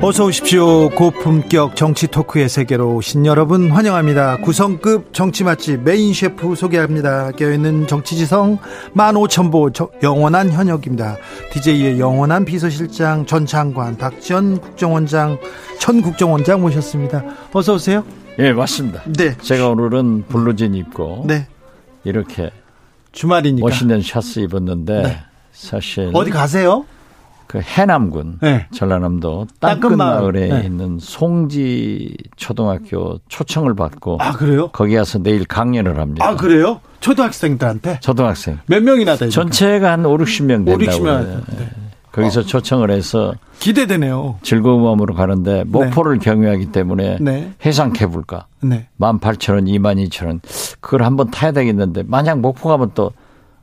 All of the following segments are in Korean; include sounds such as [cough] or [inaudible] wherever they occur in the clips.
어서 오십시오. 고품격 정치 talk의 세계로 오신 여러분 환영합니다. 구성급 정치 맛집 main chef 소개합니다. 깨어있는 정치지성 15,000보 영원한 현역입니다. DJ의 영원한 비서실장 전 장관 박지원 국정원장 전 국정원장 모셨습니다. 어서 오세요. 예, 맞습니다. 네. 제가 오늘은 블루진 입고 네. 이렇게 주말이니까 멋있는 샤스 입었는데 네. 사실 어디 가세요? 그 해남군 네. 전라남도 땅끝마을에 네. 있는 송지 초등학교 초청을 받고 아 그래요? 거기 가서 내일 강연을 합니다. 아 그래요? 초등학생들한테? 초등학생. 몇 명이나 됩니까? 전체가 한 5, 60명 된다고. 5, 60명. 네. 거기서 어. 초청을 해서 기대되네요. 즐거운 마음으로 가는데 목포를 네. 경유하기 때문에 네. 해상 케이블카 네. 18,000원, 22,000원 그걸 한번 타야 되겠는데 만약 목포 가면 또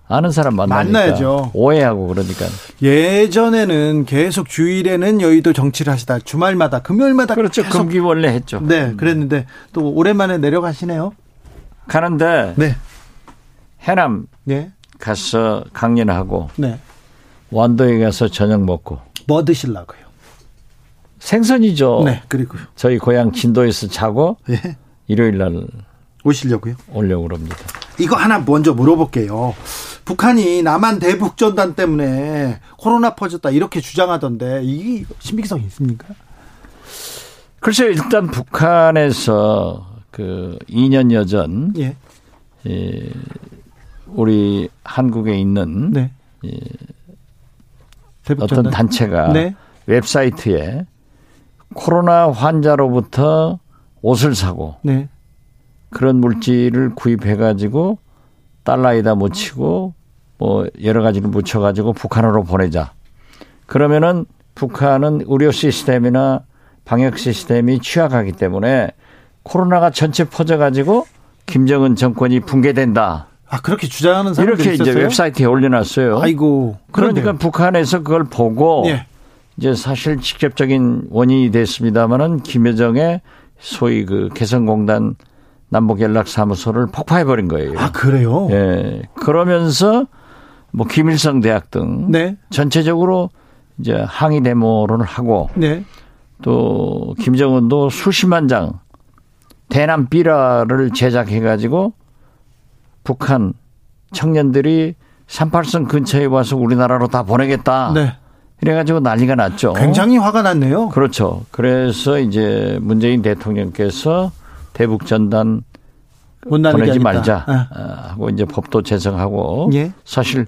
아는 사람 만나니까 만나야죠. 오해하고 그러니까. 예전에는 계속 주일에는 여의도 정치를 하시다 주말마다 금요일마다 그렇죠. 계속 금기 원래 했죠. 네, 그랬는데 또 오랜만에 내려가시네요. 가는데 네. 해남 네. 가서 강연하고 네. 완도에 가서 저녁 먹고 뭐 드실라고요? 생선이죠. 네, 그리고 저희 고향 진도에서 자고 네. 일요일 날 오시려고요? 오려고 그럽니다. 이거 하나 먼저 물어볼게요. 북한이 남한 대북 전단 때문에 코로나 퍼졌다 이렇게 주장하던데 이게 신빙성이 있습니까? 글쎄요, 일단 북한에서 그 2년여 전 예. 예, 우리 한국에 있는 네. 예, 어떤 단체가 네. 웹사이트에 코로나 환자로부터 옷을 사고 네. 그런 물질을 구입해 가지고 달러에다 묻히고 뭐 여러 가지를 묻혀 가지고 북한으로 보내자. 그러면은 북한은 의료 시스템이나 방역 시스템이 취약하기 때문에 코로나가 전체 퍼져 가지고 김정은 정권이 붕괴된다. 아 그렇게 주장하는 사람들이 이렇게 이제 웹사이트에 올려놨어요. 아이고. 그러니까 그런데. 북한에서 그걸 보고 예. 이제 사실 직접적인 원인이 됐습니다마는 김여정의 소위 그 개성공단 남북연락사무소를 폭파해버린 거예요. 아, 그래요? 예. 그러면서 뭐 김일성 대학 등 네. 전체적으로 이제 항의 데모를 하고 네. 또 김정은도 수십만 장 대남 비라를 제작해 가지고 북한 청년들이 38선 근처에 와서 우리나라로 다 보내겠다. 네. 이래가지고 난리가 났죠. 굉장히 화가 났네요. 그렇죠. 그래서 이제 문재인 대통령께서 대북 전단 보내지. 말자 네. 하고 이제 법도 제정하고 예. 사실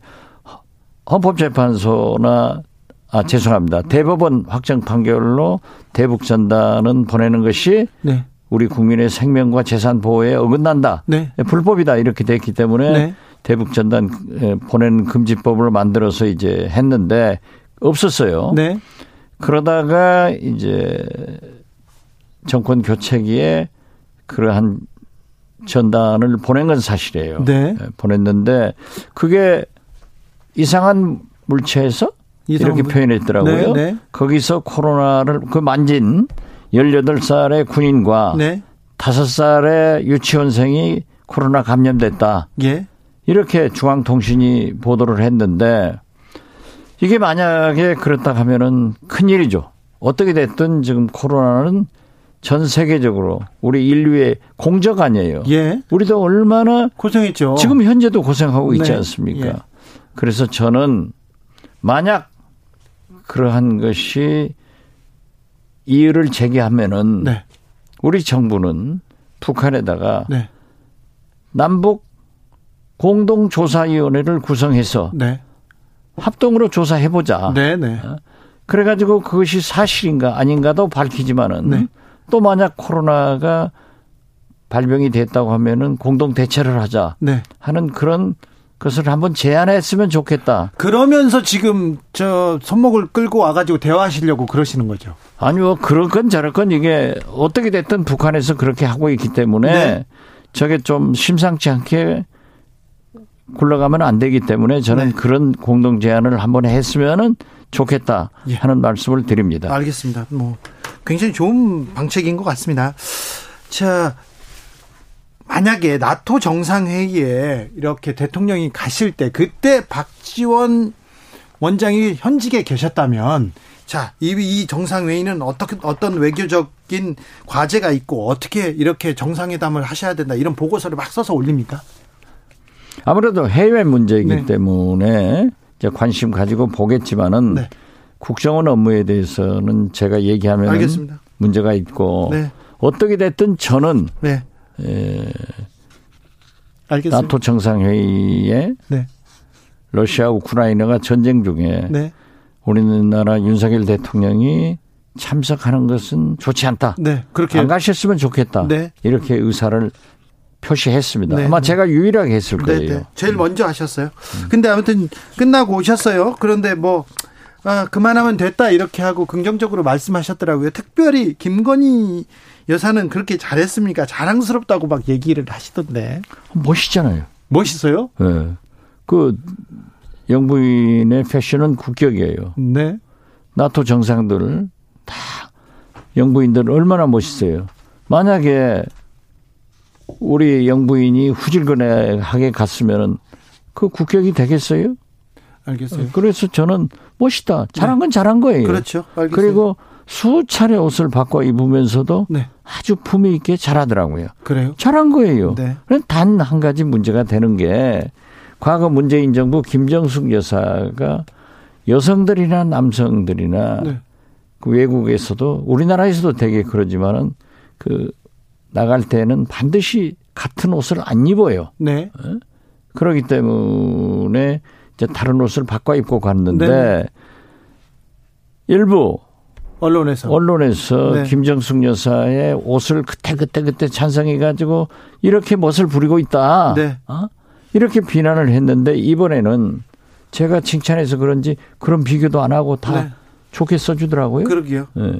헌법재판소나 아 죄송합니다 대법원 확정 판결로 대북 전단은 보내는 것이 네. 우리 국민의 생명과 재산 보호에 어긋난다 네. 불법이다 이렇게 됐기 때문에 네. 대북 전단 보내는 금지법을 만들어서 이제 했는데 없었어요. 네. 그러다가 이제 정권 교체기에 그러한 전단을 보낸 건 사실이에요. 네. 예, 보냈는데 그게 이상한 물체에서 이렇게 표현했더라고요. 네, 네. 거기서 코로나를 그 만진 18살의 군인과 네. 5살의 유치원생이 코로나 감염됐다. 예. 이렇게 중앙통신이 보도를 했는데 이게 만약에 그렇다 하면은 큰일이죠. 어떻게 됐든 지금 코로나는 전 세계적으로 우리 인류의 공적 아니에요. 예. 우리도 얼마나 고생했죠. 지금 현재도 고생하고 있지 네. 않습니까? 예. 그래서 저는 만약 그러한 것이 이유를 제기하면은 네. 우리 정부는 북한에다가 네. 남북 공동조사위원회를 구성해서 네. 합동으로 조사해보자. 네, 네. 어? 그래가지고 그것이 사실인가 아닌가도 밝히지만은 네. 또 만약 코로나가 발병이 됐다고 하면은 공동 대처를 하자 네. 하는 그런 것을 한번 제안했으면 좋겠다. 그러면서 지금 저 손목을 끌고 와가지고 대화하시려고 그러시는 거죠? 아니요, 그럴 건 저럴 건 이게 어떻게 됐든 북한에서 그렇게 하고 있기 때문에 네. 저게 좀 심상치 않게 굴러가면 안 되기 때문에 저는 네. 그런 공동 제안을 한번 했으면은 좋겠다 예. 하는 말씀을 드립니다. 알겠습니다. 뭐 굉장히 좋은 방책인 것 같습니다. 자, 만약에 나토 정상회의에 이렇게 대통령이 가실 때 그때 박지원 원장이 현직에 계셨다면 자, 이, 이 정상회의는 어떻게, 어떤 외교적인 과제가 있고 어떻게 이렇게 정상회담을 하셔야 된다 이런 보고서를 막 써서 올립니까? 아무래도 해외 문제이기 네. 때문에 이제 관심 가지고 보겠지만은 네. 국정원 업무에 대해서는 제가 얘기하면. 문제가 있고 네. 어떻게 됐든 저는 네. 에, 알겠습니다. 나토 정상회의에 네. 러시아 우크라이나가 전쟁 중에 네. 우리나라 윤석열 대통령이 참석하는 것은 좋지 않다. 네, 그렇게 안 가셨으면 좋겠다. 네. 이렇게 의사를 표시했습니다. 네. 아마 제가 유일하게 했을 네, 거예요. 네, 제일 먼저 하셨어요. 음. 근데 아무튼 끝나고 오셨어요. 그런데 뭐 아, 그만하면 됐다 이렇게 하고 긍정적으로 말씀하셨더라고요. 특별히 김건희 여사는 그렇게 잘했습니까? 자랑스럽다고 막 얘기를 하시던데. 멋있잖아요. 멋있어요? 네. 그 영부인의 패션은 국격이에요. 네. 나토 정상들 다 영부인들 얼마나 멋있어요. 만약에 우리 영부인이 후질근하게 갔으면은 그 국격이 되겠어요? 알겠어요. 그래서 저는 멋있다. 잘한 건 잘한 거예요. 그렇죠. 알겠어요. 그리고 수차례 옷을 바꿔 입으면서도 네. 아주 품위 있게 잘하더라고요. 그래요? 잘한 거예요. 네. 단 한 가지 문제가 되는 게 과거 문재인 정부 김정숙 여사가 여성들이나 남성들이나 네. 그 외국에서도 우리나라에서도 되게 그러지만은 그 나갈 때는 반드시 같은 옷을 안 입어요. 네. 어? 그러기 때문에 이제 다른 옷을 바꿔 입고 갔는데 네. 일부 언론에서 언론에서 네. 김정숙 여사의 옷을 그때 그때 그때 찬성해 가지고 이렇게 멋을 부리고 있다. 네. 어? 이렇게 비난을 했는데 이번에는 제가 칭찬해서 그런지 그런 비교도 안 하고 다 네. 좋게 써주더라고요. 그러게요. 네.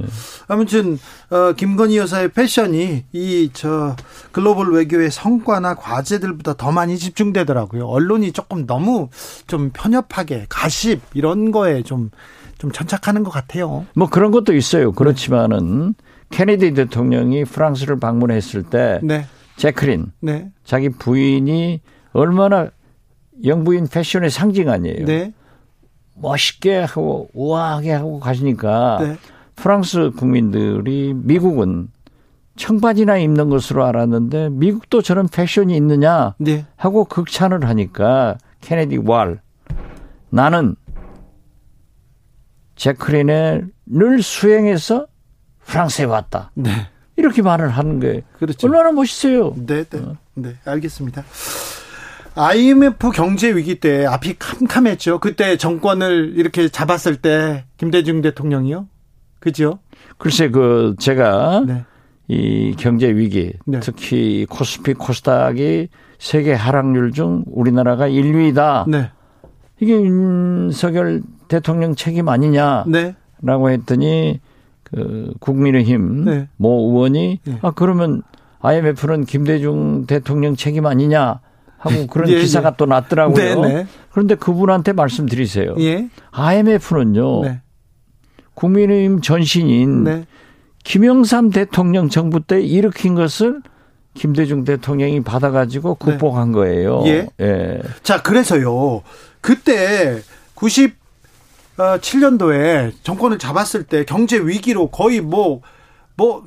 아무튼 어, 김건희 여사의 패션이 이 저 글로벌 외교의 성과나 과제들보다 더 많이 집중되더라고요. 언론이 조금 너무 좀 편협하게 가십 이런 거에 좀좀 천착하는 것 같아요. 뭐 그런 것도 있어요. 그렇지만은 케네디 대통령이 프랑스를 방문했을 때 네. 제크린 네. 자기 부인이 얼마나 영부인 패션의 상징 아니에요. 네. 멋있게 하고 우아하게 하고 가시니까 네. 프랑스 국민들이 미국은 청바지나 입는 것으로 알았는데 미국도 저런 패션이 있느냐 네. 하고 극찬을 하니까 케네디 왈 나는 제크린을 수행해서 프랑스에 왔다. 네. 이렇게 말을 하는 게 그렇죠. 얼마나 멋있어요. 네, 네, 어. 네, 알겠습니다. IMF 경제 위기 때 앞이 캄캄했죠. 그때 정권을 이렇게 잡았을 때 김대중 대통령이요. 그죠? 글쎄 그 제가 네. 이 경제 위기 네. 특히 코스피 코스닥이 세계 하락률 중 우리나라가 1위다. 네. 이게 윤석열 대통령 책임 아니냐라고 네. 했더니 그 국민의힘 네. 모 의원이 네. 아 그러면 IMF는 김대중 대통령 책임 아니냐 하고 그런 예, 기사가 예. 또 났더라고요. 네네. 네. 그런데 그분한테 말씀드리세요. 예. IMF는요. 네. 국민의힘 전신인 네. 김영삼 대통령 정부 때 일으킨 것을 김대중 대통령이 받아가지고 네. 극복한 거예요. 예. 예. 자, 그래서요. 그때 97년도에 정권을 잡았을 때 경제 위기로 거의 뭐, 뭐,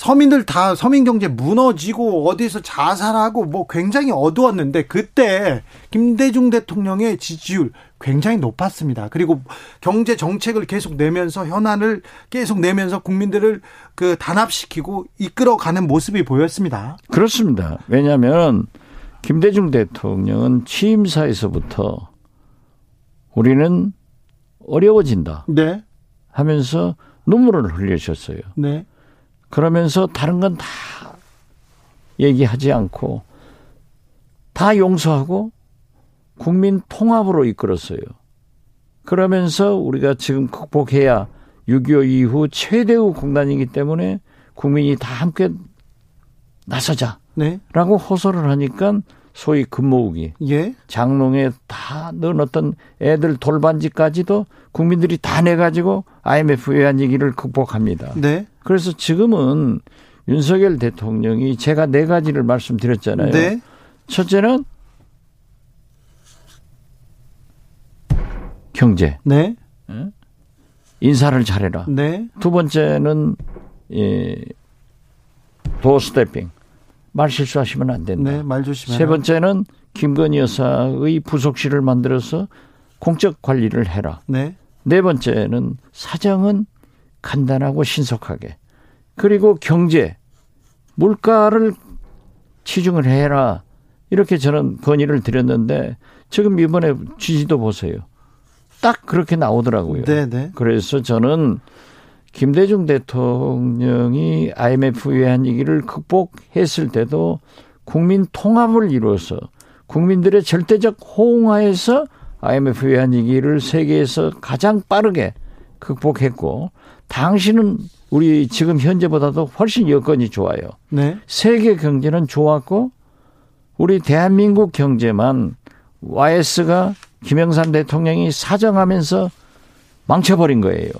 서민들 다 서민 경제 무너지고 어디서 자살하고 뭐 굉장히 어두웠는데 그때 김대중 대통령의 지지율 굉장히 높았습니다. 그리고 경제 정책을 계속 내면서 현안을 계속 내면서 국민들을 그 단합시키고 이끌어가는 모습이 보였습니다. 그렇습니다. 왜냐하면 김대중 대통령은 취임사에서부터 우리는 어려워진다. 네. 하면서 눈물을 흘리셨어요. 네. 그러면서 다른 건 다 얘기하지 않고 다 용서하고 국민 통합으로 이끌었어요. 그러면서 우리가 지금 극복해야 6.25 이후 최대의 공단이기 때문에 국민이 다 함께 나서자. 네. 라고 호소를 하니까 소위 금모으기, 예. 장롱에 다 넣어놨던 애들 돌반지까지도 국민들이 다 내가지고 IMF 외환 위기를 극복합니다. 네. 그래서 지금은 윤석열 대통령이 제가 네 가지를 말씀드렸잖아요. 네. 첫째는 경제. 네. 예? 인사를 잘해라. 네. 두 번째는 예, 도어스태핑. 말 실수하시면 안 된다. 네, 말 조심해. 세 번째는 김건희 여사의 부속실을 만들어서 공적 관리를 해라. 네. 네 번째는 사정은 간단하고 신속하게. 그리고 경제, 물가를 치중을 해라. 이렇게 저는 건의를 드렸는데 지금 이번에 지지도 보세요. 딱 그렇게 나오더라고요. 네네. 네. 그래서 저는 김대중 대통령이 IMF 외환 위기를 극복했을 때도 국민 통합을 이루어서 국민들의 절대적 호응하에서 IMF 외환 위기를 세계에서 가장 빠르게 극복했고 당신은 우리 지금 현재보다도 훨씬 여건이 좋아요. 네. 세계 경제는 좋았고 우리 대한민국 경제만 YS가 김영삼 대통령이 사정하면서 망쳐버린 거예요.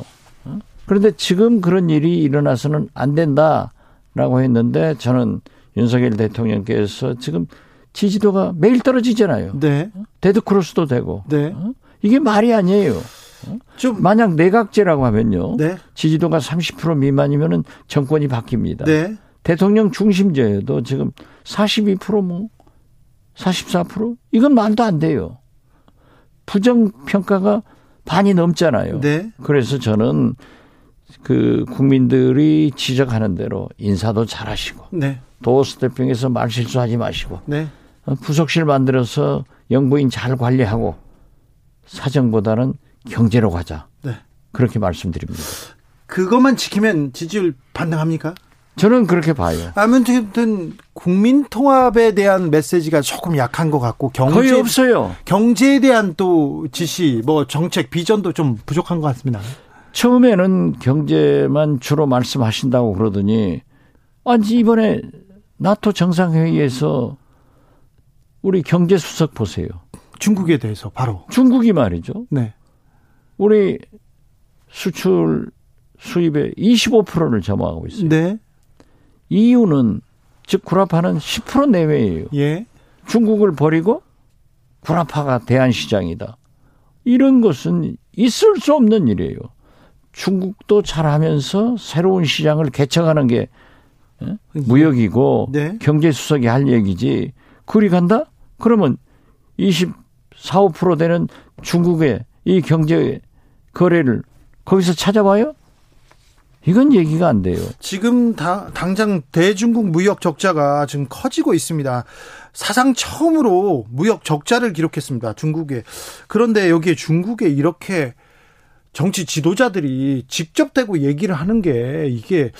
그런데 지금 그런 일이 일어나서는 안 된다라고 했는데 저는 윤석열 대통령께서 지금 지지도가 매일 떨어지잖아요. 네. 데드크로스도 되고. 네. 어? 이게 말이 아니에요. 어? 좀 만약 내각제라고 하면요. 네. 지지도가 30% 미만이면은 정권이 바뀝니다. 네. 대통령 중심제도 지금 42%뭐 44% 이건 말도 안 돼요. 부정 평가가 반이 넘잖아요. 네. 그래서 저는 그 국민들이 지적하는 대로 인사도 잘하시고 네. 도어 스태핑에서 말 실수하지 마시고 네. 어, 부속실 만들어서 영부인 잘 관리하고 사정보다는 경제로 가자. 네. 그렇게 말씀드립니다. 그것만 지키면 지지율 반등합니까? 저는 그렇게 봐요. 아무튼 국민 통합에 대한 메시지가 조금 약한 것 같고 경제 거의 없어요. 경제에 대한 또 지시, 뭐 정책 비전도 좀 부족한 것 같습니다. 처음에는 경제만 주로 말씀하신다고 그러더니 아니 이번에 나토 정상회의에서 우리 경제 수석 보세요. 중국에 대해서 바로 중국이 말이죠. 네. 우리 수출 수입의 25%를 점화하고 있어요. 네. 이유는 즉 구라파는 10% 내외예요. 예. 중국을 버리고 구라파가 대한 시장이다. 이런 것은 있을 수 없는 일이에요. 중국도 잘하면서 새로운 시장을 개척하는 게 예? 무역이고 네. 경제 수석이 할 얘기지. 그리 간다? 그러면 24, 5% 되는 중국의 이 경제 거래를 거기서 찾아봐요? 이건 얘기가 안 돼요. 지금 다, 당장 대중국 무역 적자가 지금 커지고 있습니다. 사상 처음으로 무역 적자를 기록했습니다. 중국에. 그런데 여기에 중국에 이렇게 정치 지도자들이 직접 대고 얘기를 하는 게 이게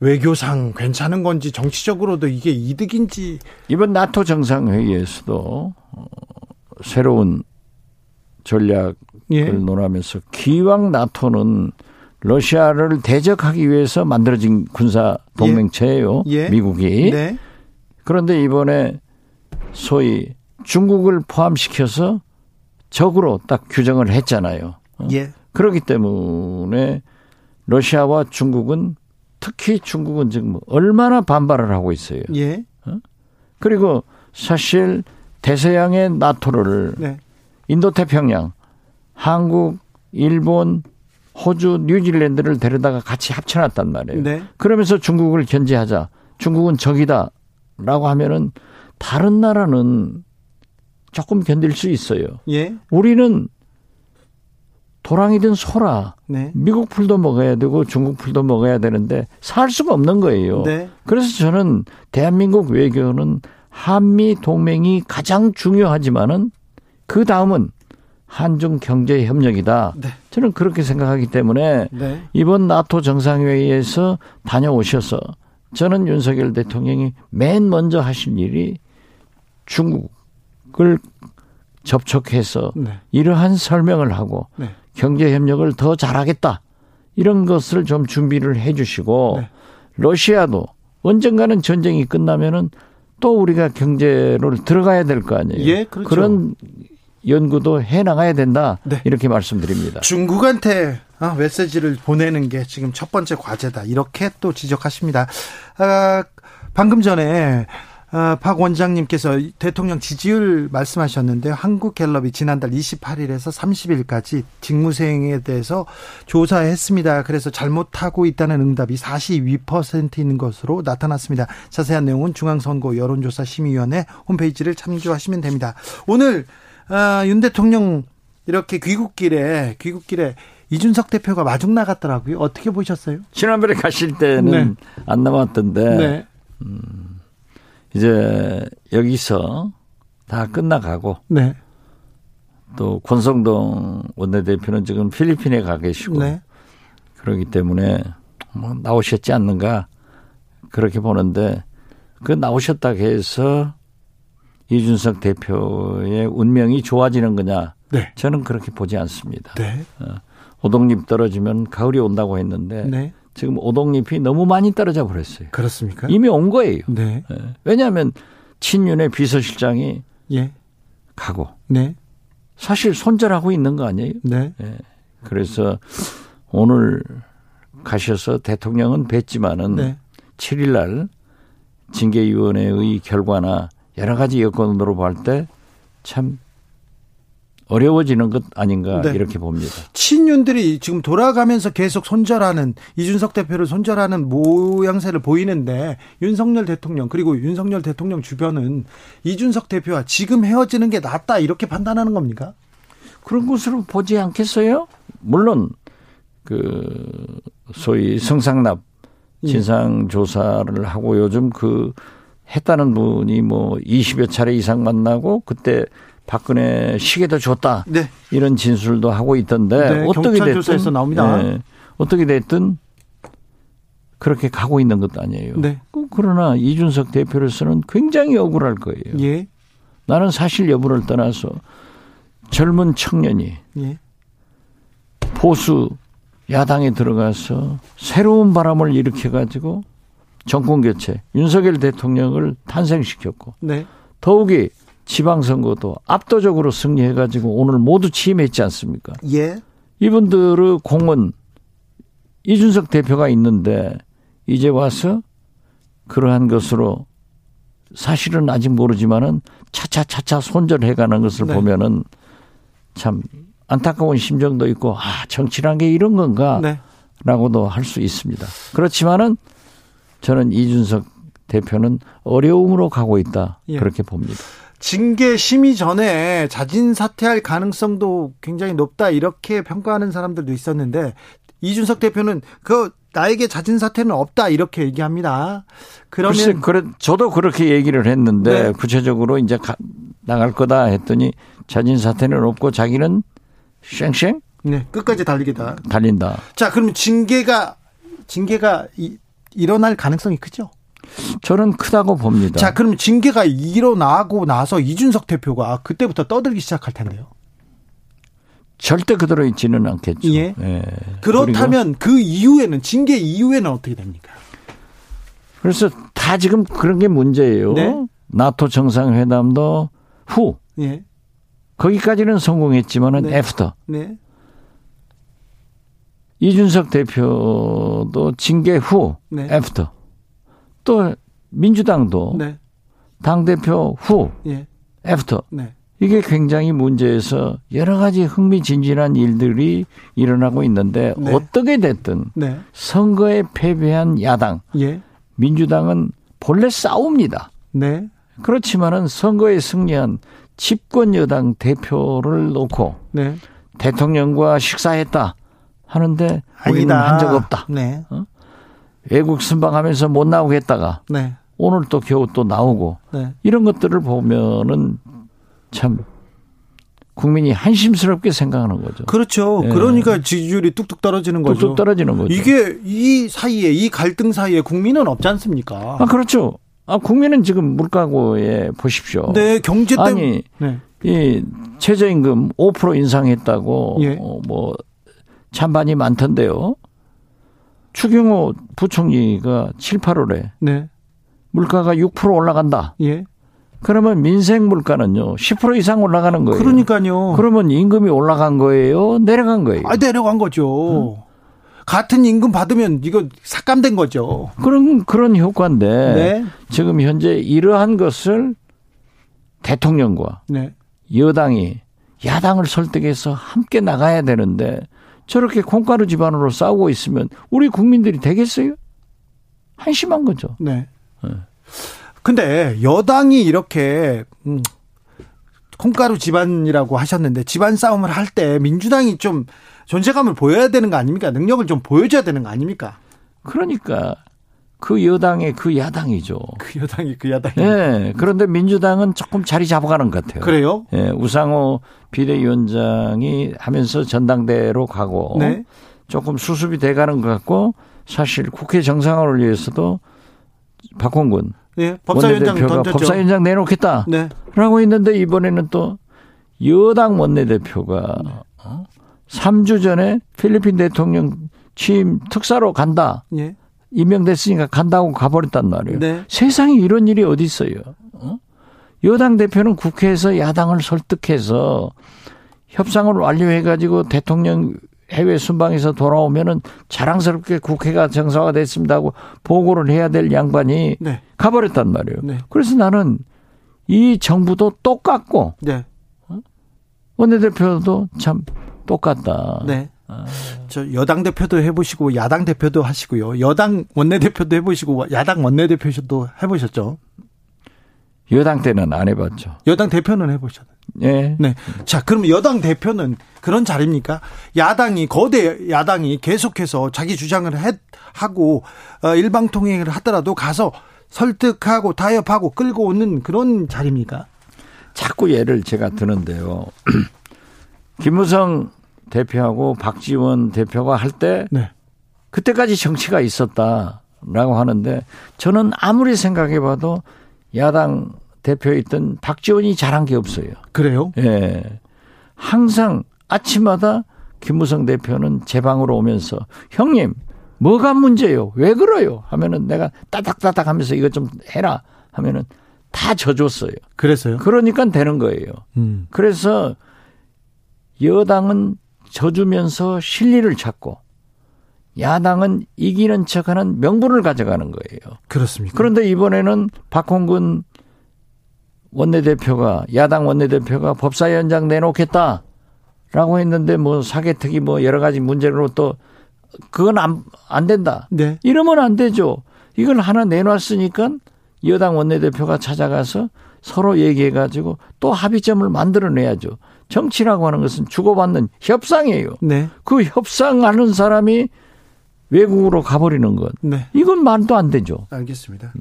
외교상 괜찮은 건지 정치적으로도 이게 이득인지 이번 나토 정상회의에서도 어, 새로운 전략 을 예. 논하면서 기왕 나토는 러시아를 대적하기 위해서 만들어진 군사 동맹체예요. 예. 예. 미국이. 네. 그런데 이번에 소위 중국을 포함시켜서 적으로 딱 규정을 했잖아요. 어? 예. 그렇기 때문에 러시아와 중국은 특히 중국은 지금 얼마나 반발을 하고 있어요. 예. 어? 그리고 사실 대서양의 나토를 네. 인도태평양, 한국, 일본, 호주, 뉴질랜드를 데려다가 같이 합쳐놨단 말이에요. 네. 그러면서 중국을 견제하자. 중국은 적이다라고 하면은 다른 나라는 조금 견딜 수 있어요. 예. 우리는 도랑이든 소라. 네. 미국 풀도 먹어야 되고 중국 풀도 먹어야 되는데 살 수가 없는 거예요. 네. 그래서 저는 대한민국 외교는 한미 동맹이 가장 중요하지만은 그 다음은 한중 경제 협력이다. 네. 저는 그렇게 생각하기 때문에 네. 이번 나토 정상회의에서 다녀오셔서 저는 윤석열 대통령이 맨 먼저 하실 일이 중국을 접촉해서 네. 이러한 설명을 하고 네. 경제 협력을 더 잘하겠다. 이런 것을 좀 준비를 해 주시고 네. 러시아도 언젠가는 전쟁이 끝나면은 또 우리가 경제를 들어가야 될 거 아니에요. 예, 그렇죠. 그런 연구도 해 나가야 된다. 네. 이렇게 말씀드립니다. 중국한테 어, 메시지를 보내는 게 지금 첫 번째 과제다. 이렇게 또 지적하십니다. 아, 방금 전에 아, 박 원장님께서 대통령 지지율 말씀하셨는데 한국갤럽이 지난달 28일에서 30일까지 직무수행에 대해서 조사했습니다. 그래서 잘못하고 있다는 응답이 42%인 것으로 나타났습니다. 자세한 내용은 중앙선거 여론조사 심의위원회 홈페이지를 참조하시면 됩니다. 오늘 아, 윤 대통령 이렇게 귀국길에 귀국길에 이준석 대표가 마중 나갔더라고요. 어떻게 보셨어요? 지난번에 가실 때는 네. 안 남았던데 네. 음, 이제 여기서 다 끝나가고 네. 또 권성동 원내대표는 지금 필리핀에 가 계시고 네. 그러기 때문에 뭐 나오셨지 않는가 그렇게 보는데 그 나오셨다 해서 이준석 대표의 운명이 좋아지는 거냐? 네. 저는 그렇게 보지 않습니다. 네. 어, 오동잎 떨어지면 가을이 온다고 했는데 네. 지금 오동잎이 너무 많이 떨어져 버렸어요. 그렇습니까? 이미 온 거예요. 네. 예. 왜냐하면 친윤의 비서실장이 예. 가고 네. 사실 손절하고 있는 거 아니에요? 네. 예. 그래서 오늘 가셔서 대통령은 뵀지만은 네. 7일 날 징계위원회의 결과나 여러 가지 여건으로 볼 때 참 어려워지는 것 아닌가 네. 이렇게 봅니다. 친윤들이 지금 돌아가면서 계속 손절하는 이준석 대표를 손절하는 모양새를 보이는데 윤석열 대통령 그리고 윤석열 대통령 주변은 이준석 대표와 지금 헤어지는 게 낫다 이렇게 판단하는 겁니까? 그런 것으로 보지 않겠어요? 물론 그 소위 성상납 예. 진상 조사를 하고 요즘 그 했다는 분이 뭐 20여 차례 이상 만나고 그때 박근혜 시계도 줬다. 네. 이런 진술도 하고 있던데 네, 어떻게 됐든 나옵니다. 네, 어떻게 됐든 그렇게 가고 있는 것도 아니에요. 네. 그러나 이준석 대표로서는 굉장히 억울할 거예요. 예. 나는 사실 여부를 떠나서 젊은 청년이 예. 보수 야당에 들어가서 새로운 바람을 일으켜 가지고 정권 교체, 윤석열 대통령을 탄생시켰고 네. 더욱이 지방선거도 압도적으로 승리해가지고 오늘 모두 취임했지 않습니까? 예. 이분들의 공은 이준석 대표가 있는데 이제 와서 그러한 것으로 사실은 아직 모르지만은 차차차차 손절해가는 것을 네. 보면은 참 안타까운 심정도 있고 아 정치란 게 이런 건가? 네. 라고도 할수 있습니다. 그렇지만은 저는 이준석 대표는 어려움으로 가고 있다. 예. 그렇게 봅니다. 징계 심의 전에 자진 사퇴할 가능성도 굉장히 높다. 이렇게 평가하는 사람들도 있었는데 이준석 대표는 그 나에게 자진 사퇴는 없다 이렇게 얘기합니다. 그러면 글쎄, 그래 저도 그렇게 얘기를 했는데 네. 구체적으로 이제 가, 나갈 거다 했더니 자진 사퇴는 없고 자기는 쉥쉥 네, 끝까지 달리겠다. 달린다. 자, 그러면 징계가 징계가 이, 일어날 가능성이 크죠? 저는 크다고 봅니다. 자, 그럼 징계가 일어나고 나서 이준석 대표가 그때부터 떠들기 시작할 텐데요. 절대 그대로 있지는 않겠죠. 예. 예. 그렇다면 그 이후에는 징계 이후에는 어떻게 됩니까? 그래서 다 지금 그런 게 문제예요. 네? 나토 정상회담도 후. 예. 거기까지는 성공했지만은 네. after. 네. 이준석 대표도 징계 후 네. after. 또 민주당도 네. 당 대표 후 예. after. 네. 이게 굉장히 문제에서 여러 가지 흥미진진한 일들이 일어나고 있는데 네. 어떻게 됐든 네. 선거에 패배한 야당 예. 민주당은 본래 싸웁니다. 네. 그렇지만은 선거에 승리한 집권 여당 대표를 놓고 네. 대통령과 식사했다 하는데 우리는 한 적 없다. 네. 어? 외국 순방하면서 못 나오겠다가 네. 오늘 또 겨우 또 나오고 네. 이런 것들을 보면은 참 국민이 한심스럽게 생각하는 거죠. 그렇죠. 예. 그러니까 지지율이 뚝뚝 떨어지는 거죠. 뚝뚝 떨어지는 거죠. 이게 이 사이에 이 갈등 사이에 국민은 없지 않습니까? 아 그렇죠. 아 국민은 지금 물가고에 보십시오. 네, 경제 때문에 아니 네. 이 최저임금 5% 인상했다고 예. 어, 뭐 찬반이 많던데요. 추경호 부총리가 7, 8월에 네. 물가가 6% 올라간다. 예. 그러면 민생 물가는요 10% 이상 올라가는 거예요. 그러니까요. 그러면 임금이 올라간 거예요, 내려간 거예요. 아 내려간 거죠. 응? 같은 임금 받으면 이거 삭감된 거죠. 그런 그런 효과인데 네. 지금 현재 이러한 것을 대통령과 네. 여당이 야당을 설득해서 함께 나가야 되는데 저렇게 콩가루 집안으로 싸우고 있으면 우리 국민들이 되겠어요? 한심한 거죠. 네. 네. 근데 여당이 이렇게 음, 콩가루 집안이라고 하셨는데 집안 싸움을 할 때 민주당이 좀 존재감을 보여야 되는 거 아닙니까? 능력을 좀 보여줘야 되는 거 아닙니까? 그러니까 그 여당의 그 야당이죠. 그 여당이 그 야당이. 네. 그런데 민주당은 조금 자리 잡아가는 것 같아요. 그래요? 예. 우상호 비대위원장이 하면서 전당대로 가고 네. 조금 수습이 돼가는 것 같고 사실 국회 정상화를 위해서도 박홍근 네, 법사위원장 던졌죠. 법사위원장 내놓겠다. 네. 라고 했는데 이번에는 또 여당 원내대표가 어? 3주 전에 필리핀 대통령 취임 특사로 간다. 예. 임명됐으니까 간다고 가버렸단 말이에요. 네. 세상에 이런 일이 어디 있어요. 어? 여당 대표는 국회에서 야당을 설득해서 협상을 완료해가지고 대통령 해외 순방에서 돌아오면은 자랑스럽게 국회가 정상화 됐습니다 하고 보고를 해야 될 양반이 네. 가버렸단 말이에요. 네. 그래서 나는 이 정부도 똑같고 네. 어? 원내대표도 참 똑같다. 네. 아. 저 여당 대표도 해보시고 야당 대표도 하시고요. 여당 원내대표도 해보시고 야당 원내대표도 해보셨죠. 여당 때는 안 해봤죠. 여당 대표는 해보셨죠. 네. 네. 자, 그럼 여당 대표는 그런 자리입니까? 야당이 거대 야당이 계속해서 자기 주장을 해, 하고 어, 일방통행을 하더라도 가서 설득하고 타협하고 끌고 오는 그런 자리입니까? 자꾸 예를 제가 드는데요. [clears throat] 김무성 대표하고 박지원 대표가 할때 네. 그때까지 정치가 있었다라고 하는데 저는 아무리 생각해 봐도 야당 대표에 있던 박지원이 잘한 게 없어요. 그래요? 예. 항상 아침마다 김무성 대표는 제 방으로 오면서 형님 뭐가 문제요? 왜 그래요? 하면은 내가 따닥따닥 하면서 이것 좀 해라 하면은 다 져줬어요. 그래서요? 그러니까 되는 거예요. 음. 그래서 여당은 져주면서 실리를 찾고 야당은 이기는 척하는 명분을 가져가는 거예요. 그렇습니다. 그런데 이번에는 박홍근 원내대표가 야당 원내대표가 법사위원장 내놓겠다라고 했는데 뭐 사개특위 뭐 여러 가지 문제로 또 그건 안, 안 된다. 네. 이러면 안 되죠. 이걸 하나 내놨으니까 여당 원내대표가 찾아가서 서로 얘기해 가지고 또 합의점을 만들어내야죠. 정치라고 하는 것은 주고받는 협상이에요. 네. 그 협상하는 사람이 외국으로 가버리는 것. 네. 이건 말도 안 되죠. 알겠습니다.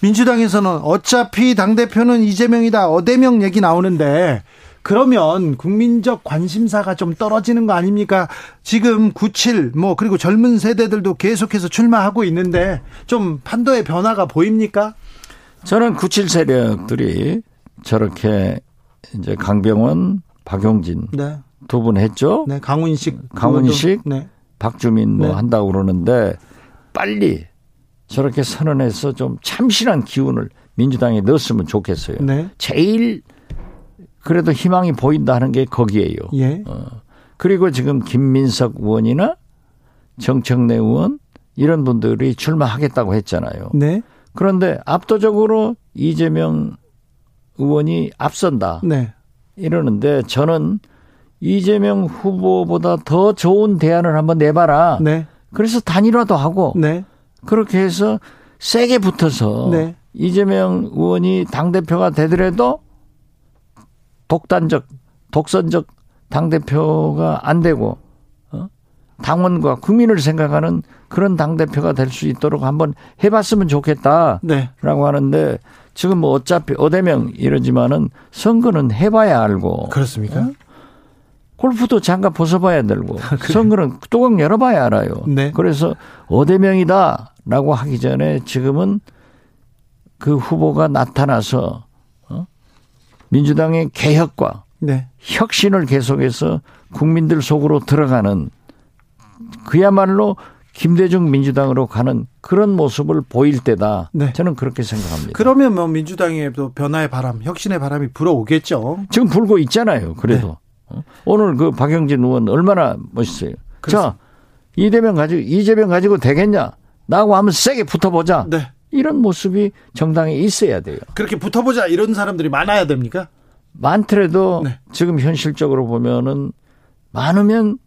민주당에서는 어차피 당대표는 이재명이다. 어대명 얘기 나오는데 그러면 국민적 관심사가 좀 떨어지는 거 아닙니까? 지금 97, 뭐, 그리고 젊은 세대들도 계속해서 출마하고 있는데 좀 판도의 변화가 보입니까? 저는 97 세력들이 저렇게 이제 강병원, 박용진 네. 두 분 했죠. 네, 강훈식, 강훈식, 네. 박주민 뭐 네. 한다고 그러는데 빨리 저렇게 선언해서 좀 참신한 기운을 민주당에 넣었으면 좋겠어요. 네. 제일 그래도 희망이 보인다 하는 게 거기에요. 예. 어. 그리고 지금 김민석 의원이나 정청래 의원 이런 분들이 출마하겠다고 했잖아요. 네. 그런데 압도적으로 이재명 의원이 앞선다. 네. 이러는데 저는 이재명 후보보다 더 좋은 대안을 한번 내봐라. 네. 그래서 단일화도 하고 네. 그렇게 해서 세게 붙어서 네. 이재명 의원이 당 대표가 되더라도 독단적, 독선적 당 대표가 안 되고 어? 당원과 국민을 생각하는 그런 당 대표가 될 수 있도록 한번 해봤으면 좋겠다라고 네. 하는데 지금 뭐 어차피 어대명 이러지만은 선거는 해봐야 알고 그렇습니까? 어? 골프도 장갑 벗어봐야 되고 아, 선거는 뚜껑 열어봐야 알아요. 네. 그래서 어대명이다라고 하기 전에 지금은 그 후보가 나타나서 어? 민주당의 개혁과 네. 혁신을 계속해서 국민들 속으로 들어가는 그야말로 김대중 민주당으로 가는 그런 모습을 보일 때다. 네. 저는 그렇게 생각합니다. 그러면 뭐 민주당에도 변화의 바람, 혁신의 바람이 불어오겠죠. 지금 불고 있잖아요. 그래도 네. 어? 오늘 그 박영진 의원 얼마나 멋있어요. 그렇습니다. 자 이대명 가지고 이재명 가지고 되겠냐? 나하고 한번 세게 붙어보자. 네. 이런 모습이 정당에 있어야 돼요. 그렇게 붙어보자 이런 사람들이 많아야 됩니까? 많더라도 네. 지금 현실적으로 보면은 많으면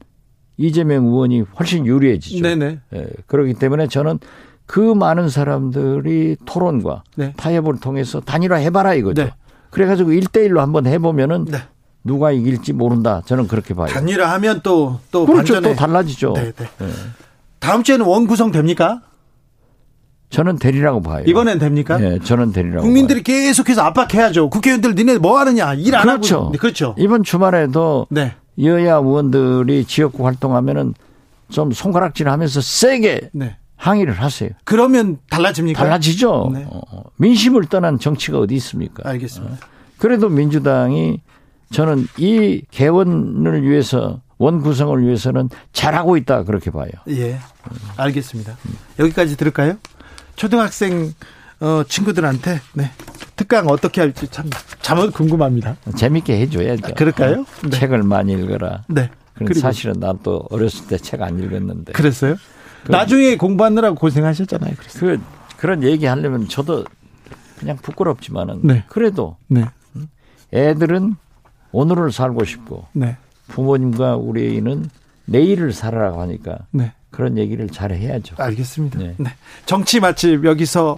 이재명 의원이 훨씬 유리해지죠. 네네. 예, 그렇기 때문에 저는 그 많은 사람들이 토론과 네. 타협을 통해서 단일화 해봐라 이거죠. 네. 그래가지고 1대1로 한번 해보면은 네. 누가 이길지 모른다. 저는 그렇게 봐요. 단일화하면 또, 또. 그렇죠. 반전에. 또 달라지죠. 네, 네. 네. 다음 주에는 원 구성 됩니까? 저는 되리라고 봐요. 이번엔 됩니까? 네, 저는 되리라고. 국민들이 봐요. 계속해서 압박해야죠. 국회의원들 니네 뭐 하느냐 일안 그렇죠. 하고. 그렇죠. 이번 주말에도 네. 여야 의원들이 지역구 활동하면은 좀 손가락질하면서 세게 네. 항의를 하세요. 그러면 달라집니까? 달라지죠. 네. 어, 어. 민심을 떠난 정치가 어디 있습니까? 알겠습니다. 어. 그래도 민주당이 저는 이 개원을 위해서 원 구성을 위해서는 잘하고 있다 그렇게 봐요. 예, 알겠습니다. 여기까지 들을까요? 초등학생 어, 친구들한테 네. 특강 어떻게 할지 참, 참 궁금합니다. 재밌게 해줘야죠. 아, 그럴까요? 네. 책을 많이 읽어라. 네. 사실은 나도 어렸을 때 책 안 읽었는데. 그랬어요? 그, 나중에 공부하느라고 고생하셨잖아요. 그래서. 그, 그런 얘기 하려면 저도 그냥 부끄럽지만은. 네. 그래도. 네. 애들은 오늘을 살고 싶고. 네. 부모님과 우리 애는 내일을 살아라고 하니까. 네. 그런 얘기를 잘 해야죠. 알겠습니다. 네. 네. 정치 맛집 여기서